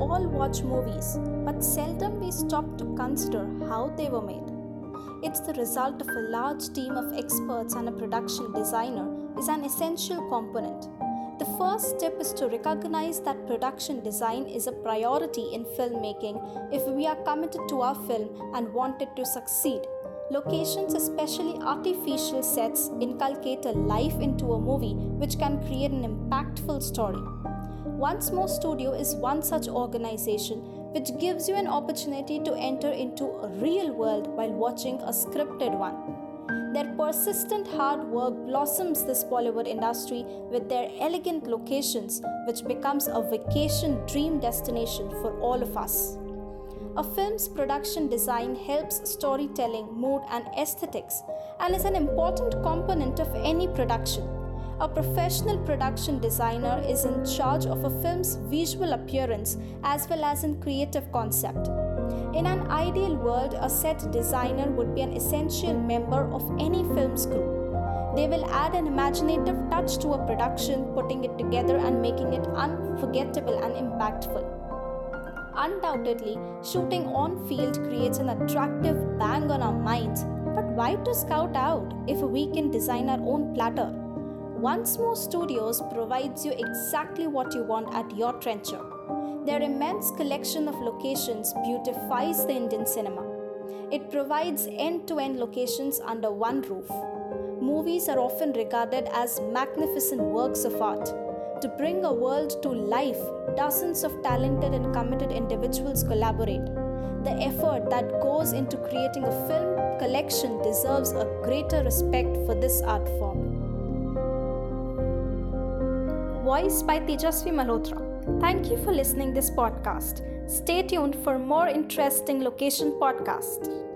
all watch movies, but seldom we stop to consider how they were made. It's the result of a large team of experts and a production designer is an essential component. The first step is to recognize that production design is a priority in filmmaking if we are committed to our film and want it to succeed. Locations, especially artificial sets, inculcate a life into a movie which can create an impactful story. Once More Studio is one such organization which gives you an opportunity to enter into a real world while watching a scripted one. Their persistent hard work blossoms this Bollywood industry with their elegant locations, which becomes a vacation dream destination for all of us. A film's production design helps storytelling, mood, and aesthetics, and is an important component of any production. A professional production designer is in charge of a film's visual appearance as well as in creative concept. In an ideal world, a set designer would be an essential member of any film's crew. They will add an imaginative touch to a production, putting it together and making it unforgettable and impactful. Undoubtedly, shooting on field creates an attractive bang on our minds, but why to scout out if we can design our own platter? Once More Studios provides you exactly what you want at your trencher. Their immense collection of locations beautifies the Indian cinema. It provides end to end locations under one roof. Movies are often regarded as magnificent works of art. To bring a world to life, dozens of talented and committed individuals collaborate. The effort that goes into creating a film collection deserves a greater respect for this art form. Voiced by Tejasvi Malhotra. Thank you for listening this podcast. Stay tuned for more interesting location podcast.